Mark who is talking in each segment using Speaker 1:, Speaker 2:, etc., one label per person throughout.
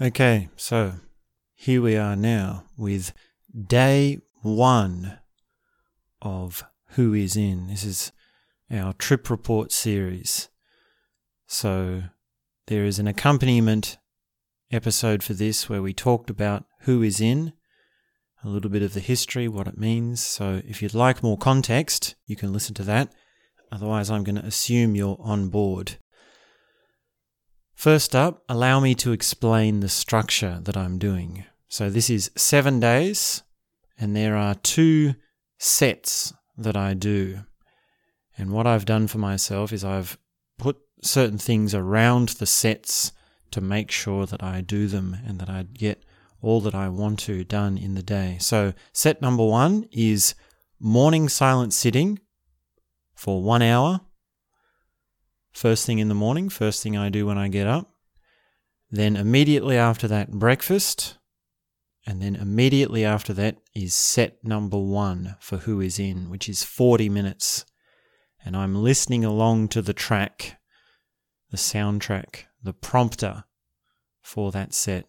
Speaker 1: Okay, so here we are now with day one of Who Is In. This is our trip report series. So there is an accompaniment episode for this where we talked about who is in, a little bit of the history, what it means. So if you'd like more context, you can listen to that. Otherwise, I'm going to assume you're on board. First up, allow me to explain the structure that I'm doing. So this is seven days, and there are two sets that I do. And what I've done for myself is I've put certain things around the sets to make sure that I do them and that I get all that I want to done in the day. So, set number one is morning silent sitting for one hour first thing in the morning, first thing I do when I get up. Then immediately after that, breakfast. And then immediately after that is set number one for Who Is In, which is 40 minutes. And I'm listening along to the track, the soundtrack, the prompter for that set.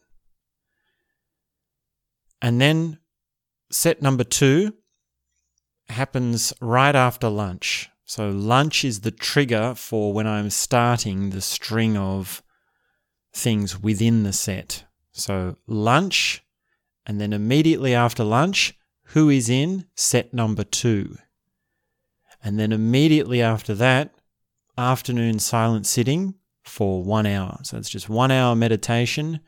Speaker 1: And then set number two happens right after lunch. So lunch is the trigger for when I'm starting the string of things within the set. So lunch, and then immediately after lunch, who is in set number two. And then immediately after that, afternoon silent sitting for one hour. So it's just one hour meditation,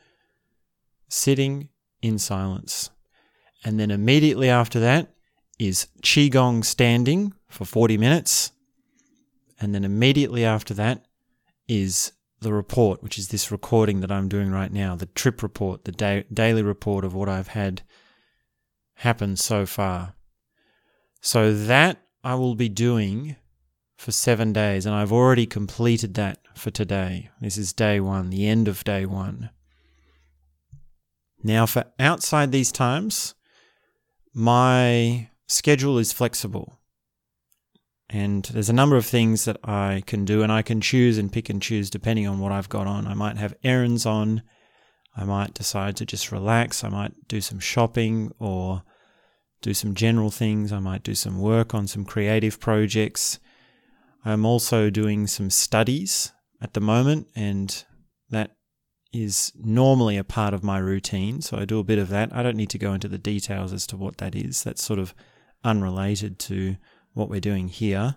Speaker 1: sitting in silence. And then immediately after that is Qigong standing for 40 minutes. And then immediately after that is the report, which is this recording that I'm doing right now, the trip report, the da- daily report of what I've had happen so far. So that I will be doing for seven days, and I've already completed that for today. This is day one, the end of day one. Now, for outside these times, my schedule is flexible. And there's a number of things that I can do, and I can choose and pick and choose depending on what I've got on. I might have errands on. I might decide to just relax. I might do some shopping or do some general things. I might do some work on some creative projects. I'm also doing some studies at the moment, and that is normally a part of my routine. So I do a bit of that. I don't need to go into the details as to what that is. That's sort of unrelated to what we're doing here.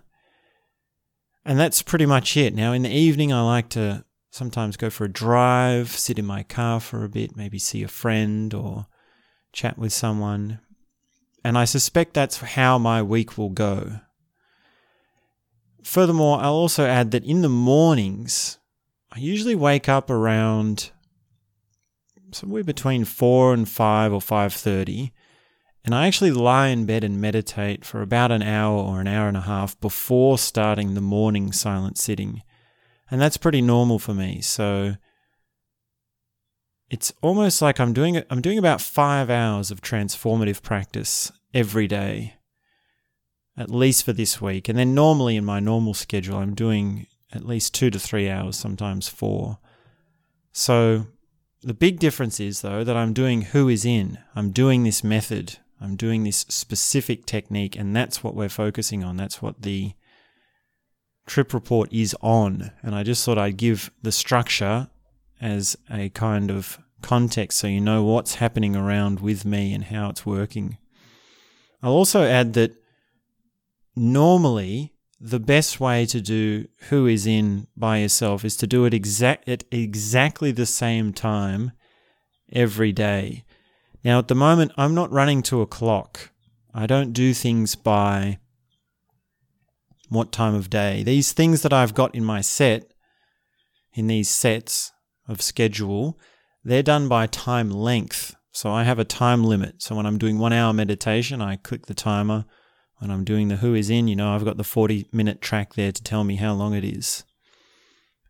Speaker 1: And that's pretty much it. Now, in the evening, I like to sometimes go for a drive, sit in my car for a bit, maybe see a friend or chat with someone. And I suspect that's how my week will go. Furthermore, I'll also add that in the mornings, I usually wake up around somewhere between 4 and 5 or 5:30 and I actually lie in bed and meditate for about an hour or an hour and a half before starting the morning silent sitting. And that's pretty normal for me. So it's almost like I'm doing I'm doing about 5 hours of transformative practice every day. At least for this week. And then normally in my normal schedule I'm doing at least 2 to 3 hours, sometimes 4. So the big difference is though that I'm doing who is in. I'm doing this method I'm doing this specific technique, and that's what we're focusing on. That's what the trip report is on. And I just thought I'd give the structure as a kind of context so you know what's happening around with me and how it's working. I'll also add that normally the best way to do who is in by yourself is to do it exact at exactly the same time every day. Now, at the moment, I'm not running to a clock. I don't do things by what time of day. These things that I've got in my set, in these sets of schedule, they're done by time length. So I have a time limit. So when I'm doing one hour meditation, I click the timer. When I'm doing the who is in, you know, I've got the 40 minute track there to tell me how long it is.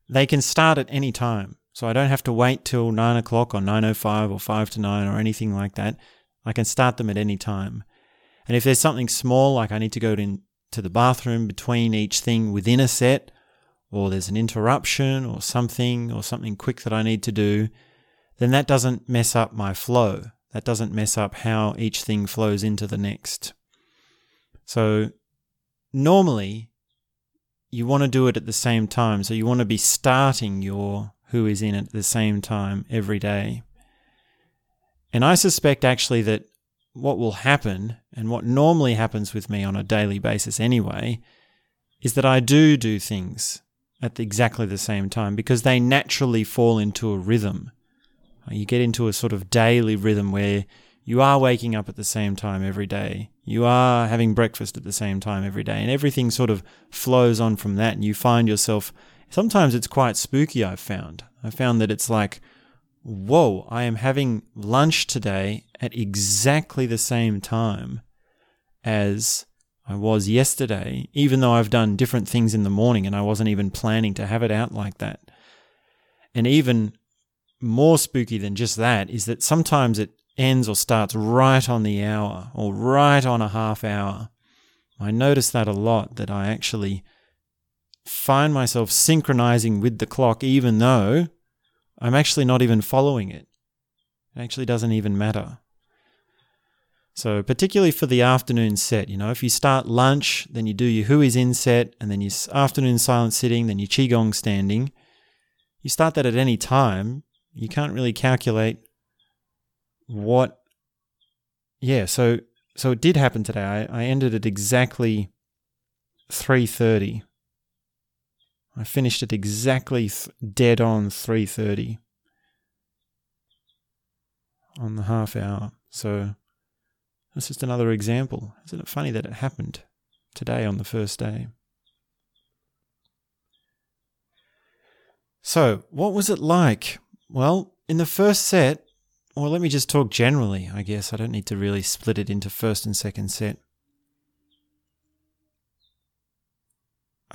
Speaker 1: They can start at any time. So I don't have to wait till nine o'clock or 9.05 or 5 to 9 or anything like that. I can start them at any time. And if there's something small, like I need to go to, to the bathroom between each thing within a set, or there's an interruption or something, or something quick that I need to do, then that doesn't mess up my flow. That doesn't mess up how each thing flows into the next. So normally you want to do it at the same time. So you want to be starting your who is in at the same time every day. And I suspect actually that what will happen, and what normally happens with me on a daily basis anyway, is that I do do things at exactly the same time because they naturally fall into a rhythm. You get into a sort of daily rhythm where you are waking up at the same time every day. You are having breakfast at the same time every day, and everything sort of flows on from that. And you find yourself sometimes it's quite spooky. I've found. I found that it's like, whoa, I am having lunch today at exactly the same time as I was yesterday, even though I've done different things in the morning and I wasn't even planning to have it out like that. And even more spooky than just that is that sometimes it ends or starts right on the hour or right on a half hour. I notice that a lot that I actually find myself synchronizing with the clock even though I'm actually not even following it. It actually doesn't even matter. So, particularly for the afternoon set, you know, if you start lunch, then you do your who is in set, and then your afternoon silent sitting, then your Qigong standing. You start that at any time, you can't really calculate what yeah so so it did happen today i, I ended at exactly 3.30 i finished at exactly th- dead on 3.30 on the half hour. So that's just another example. Isn't it funny that it happened today on the first day? So what was it like? Well in the first set well, let me just talk generally, I guess. I don't need to really split it into first and second set.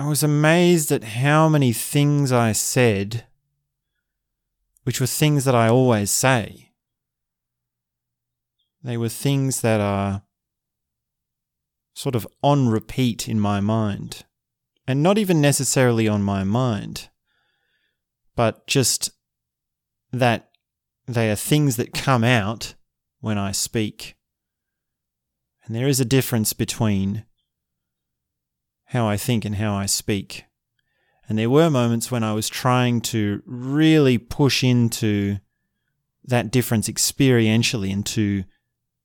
Speaker 1: I was amazed at how many things I said, which were things that I always say. They were things that are sort of on repeat in my mind, and not even necessarily on my mind, but just that they are things that come out when I speak. And there is a difference between how I think and how I speak. And there were moments when I was trying to really push into that difference experientially and to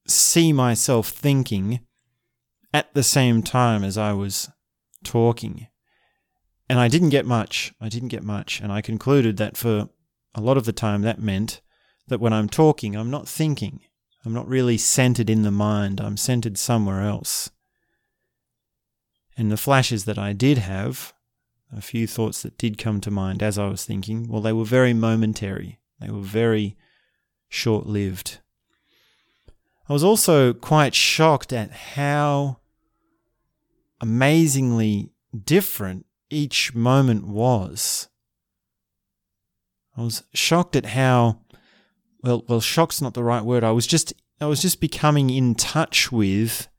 Speaker 1: see myself thinking at the same time as I was talking. And I didn't get much. I didn't get much. And I concluded that for a lot of the time that meant that when I'm talking, I'm not thinking. I'm not really centered in the mind. I'm centered somewhere else. And the flashes that I did have, a few thoughts that did come to mind as I was thinking, well, they were very momentary. They were very short lived. I was also quite shocked at how amazingly different each moment was. I was shocked at how well, well, shock's not the right word. I was just, I was just becoming in touch with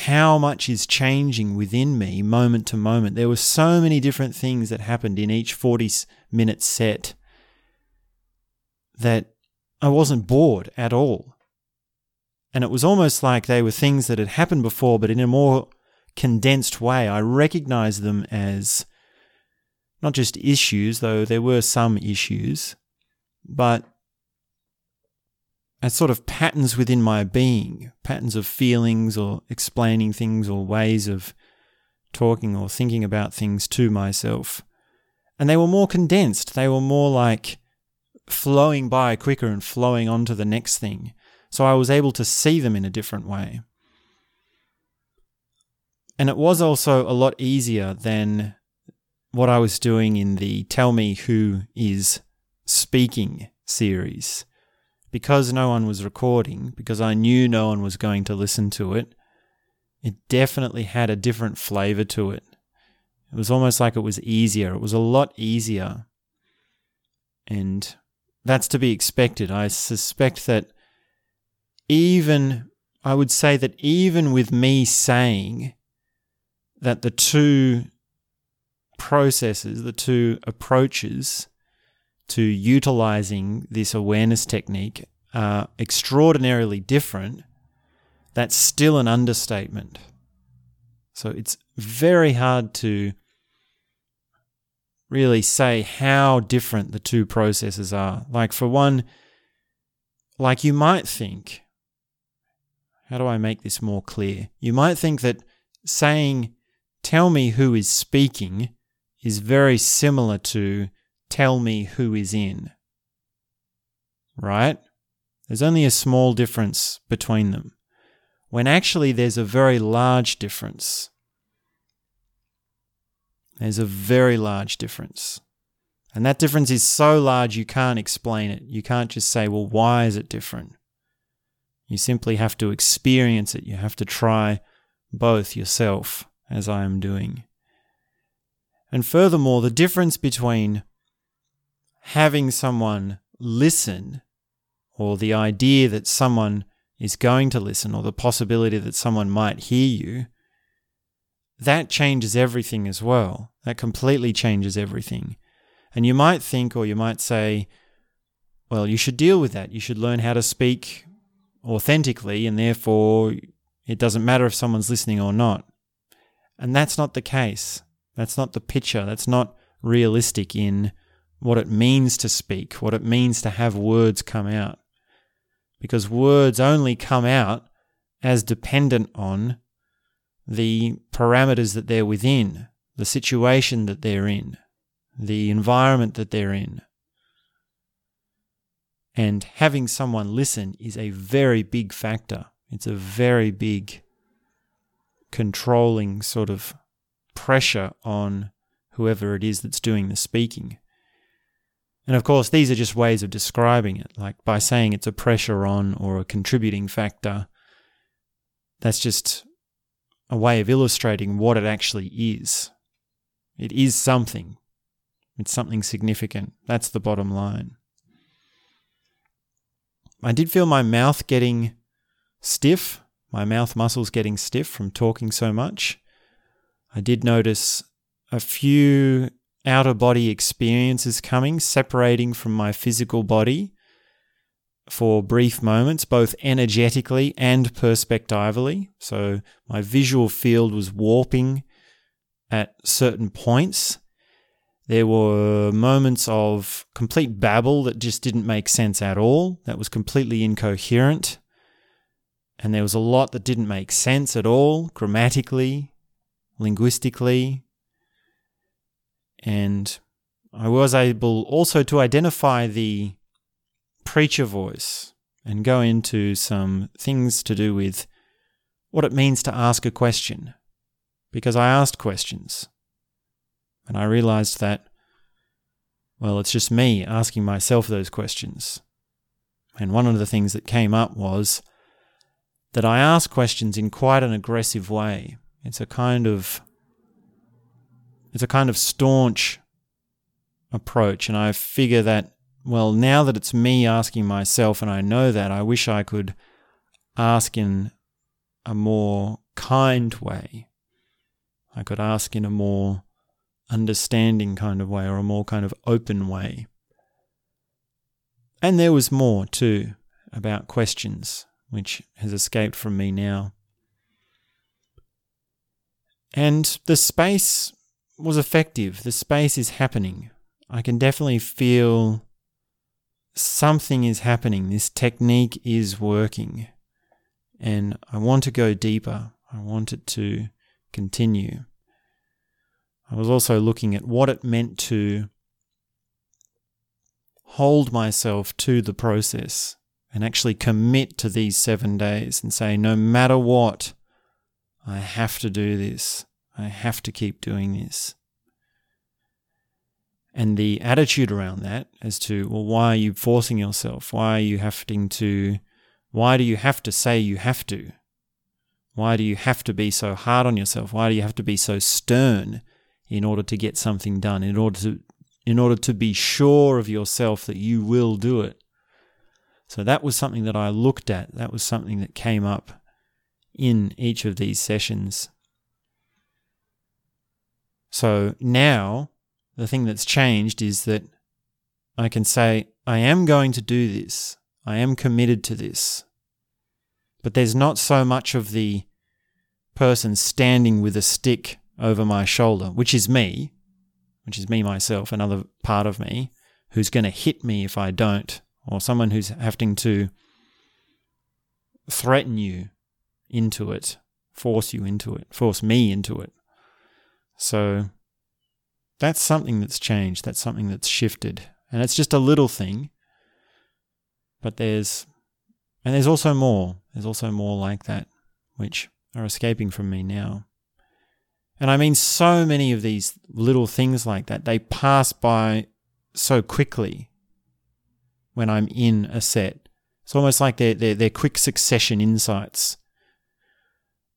Speaker 1: how much is changing within me moment to moment. There were so many different things that happened in each 40 minute set that I wasn't bored at all. And it was almost like they were things that had happened before, but in a more condensed way. I recognized them as not just issues, though there were some issues, but as sort of patterns within my being, patterns of feelings or explaining things or ways of talking or thinking about things to myself. And they were more condensed. They were more like flowing by quicker and flowing on to the next thing. So I was able to see them in a different way. And it was also a lot easier than what I was doing in the Tell Me Who Is Speaking series because no one was recording, because I knew no one was going to listen to it, it definitely had a different flavor to it. It was almost like it was easier. It was a lot easier. And that's to be expected. I suspect that even, I would say that even with me saying that the two processes, the two approaches to utilizing this awareness technique are extraordinarily different, that's still an understatement. So it's very hard to really say how different the two processes are. Like, for one, like you might think, how do I make this more clear? You might think that saying, tell me who is speaking, is very similar to tell me who is in. Right? There's only a small difference between them, when actually there's a very large difference. There's a very large difference. And that difference is so large you can't explain it. You can't just say, well, why is it different? You simply have to experience it. You have to try both yourself, as I am doing. And furthermore, the difference between having someone listen, or the idea that someone is going to listen, or the possibility that someone might hear you, that changes everything as well. That completely changes everything. And you might think, or you might say, well, you should deal with that. You should learn how to speak authentically, and therefore it doesn't matter if someone's listening or not. And that's not the case. That's not the picture. That's not realistic in what it means to speak, what it means to have words come out. Because words only come out as dependent on the parameters that they're within, the situation that they're in, the environment that they're in. And having someone listen is a very big factor. It's a very big controlling sort of pressure on whoever it is that's doing the speaking. And of course, these are just ways of describing it. Like by saying it's a pressure on or a contributing factor, that's just a way of illustrating what it actually is. It is something. It's something significant. That's the bottom line. I did feel my mouth getting stiff, my mouth muscles getting stiff from talking so much. I did notice a few outer body experiences coming, separating from my physical body for brief moments, both energetically and perspectively. So my visual field was warping at certain points. There were moments of complete babble that just didn't make sense at all, that was completely incoherent. And there was a lot that didn't make sense at all, grammatically, linguistically. And I was able also to identify the preacher voice and go into some things to do with what it means to ask a question. Because I asked questions. And I realized that, well, it's just me asking myself those questions. And one of the things that came up was that I ask questions in quite an aggressive way. It's a kind of it's a kind of staunch approach and I figure that well, now that it's me asking myself and I know that, I wish I could ask in a more kind way. I could ask in a more understanding kind of way or a more kind of open way. And there was more too about questions, which has escaped from me now. And the space was effective. The space is happening. I can definitely feel something is happening. This technique is working. And I want to go deeper. I want it to continue. I was also looking at what it meant to hold myself to the process and actually commit to these seven days and say, no matter what, I have to do this. I have to keep doing this. And the attitude around that as to well why are you forcing yourself? Why are you having to why do you have to say you have to? Why do you have to be so hard on yourself? Why do you have to be so stern in order to get something done in order to in order to be sure of yourself that you will do it? So that was something that I looked at. That was something that came up in each of these sessions so now the thing that's changed is that I can say, I am going to do this. I am committed to this. But there's not so much of the person standing with a stick over my shoulder, which is me, which is me myself, another part of me, who's going to hit me if I don't, or someone who's having to threaten you into it, force you into it, force me into it. So that's something that's changed. That's something that's shifted. And it's just a little thing. But there's, and there's also more. There's also more like that, which are escaping from me now. And I mean, so many of these little things like that, they pass by so quickly when I'm in a set. It's almost like they're, they're, they're quick succession insights.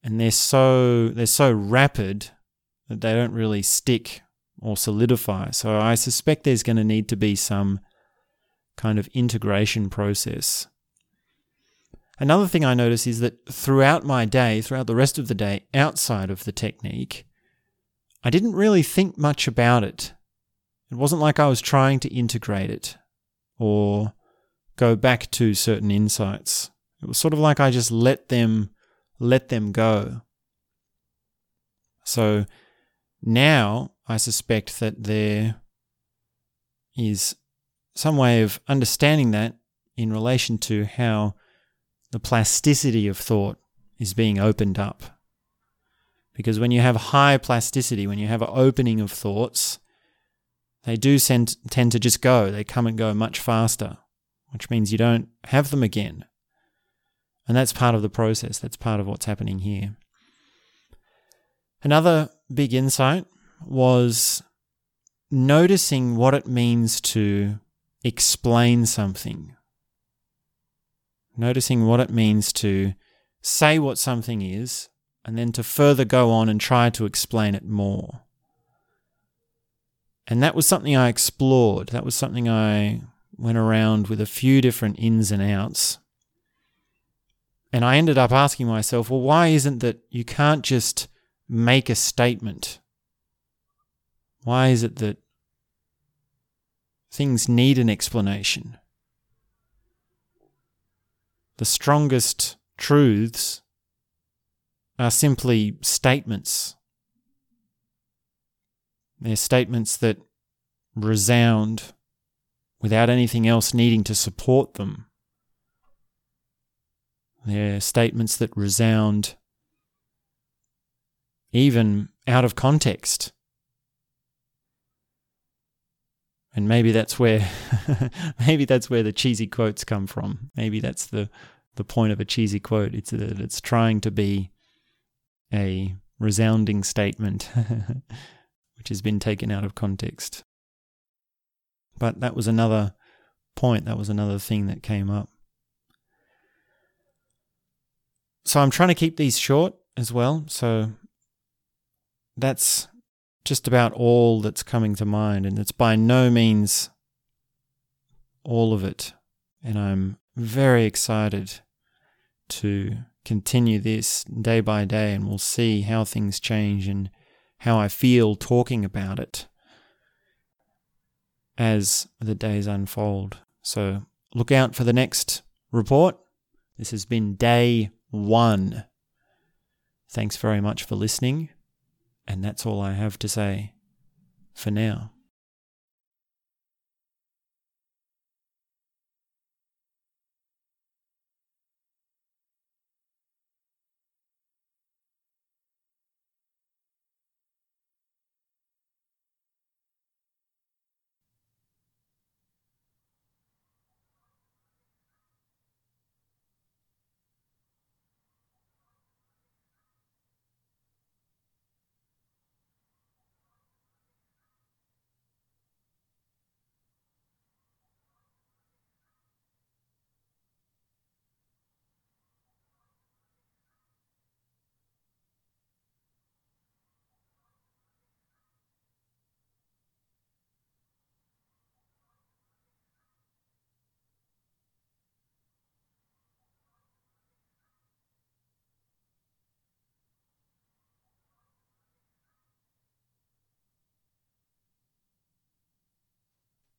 Speaker 1: And they're so, they're so rapid that they don't really stick or solidify. So I suspect there's going to need to be some kind of integration process. Another thing I notice is that throughout my day, throughout the rest of the day, outside of the technique, I didn't really think much about it. It wasn't like I was trying to integrate it or go back to certain insights. It was sort of like I just let them let them go. So now I suspect that there is some way of understanding that in relation to how the plasticity of thought is being opened up. Because when you have high plasticity, when you have an opening of thoughts, they do tend, tend to just go. They come and go much faster, which means you don't have them again. And that's part of the process. That's part of what's happening here. Another big insight was noticing what it means to explain something. Noticing what it means to say what something is and then to further go on and try to explain it more. And that was something I explored. That was something I went around with a few different ins and outs. And I ended up asking myself, well, why isn't that you can't just make a statement? Why is it that things need an explanation? The strongest truths are simply statements. They're statements that resound without anything else needing to support them. They're statements that resound even out of context. And maybe that's where maybe that's where the cheesy quotes come from. Maybe that's the the point of a cheesy quote. It's that it's trying to be a resounding statement which has been taken out of context. But that was another point, that was another thing that came up. So I'm trying to keep these short as well. So that's just about all that's coming to mind, and it's by no means all of it. And I'm very excited to continue this day by day, and we'll see how things change and how I feel talking about it as the days unfold. So look out for the next report. This has been day one. Thanks very much for listening. And that's all I have to say for now.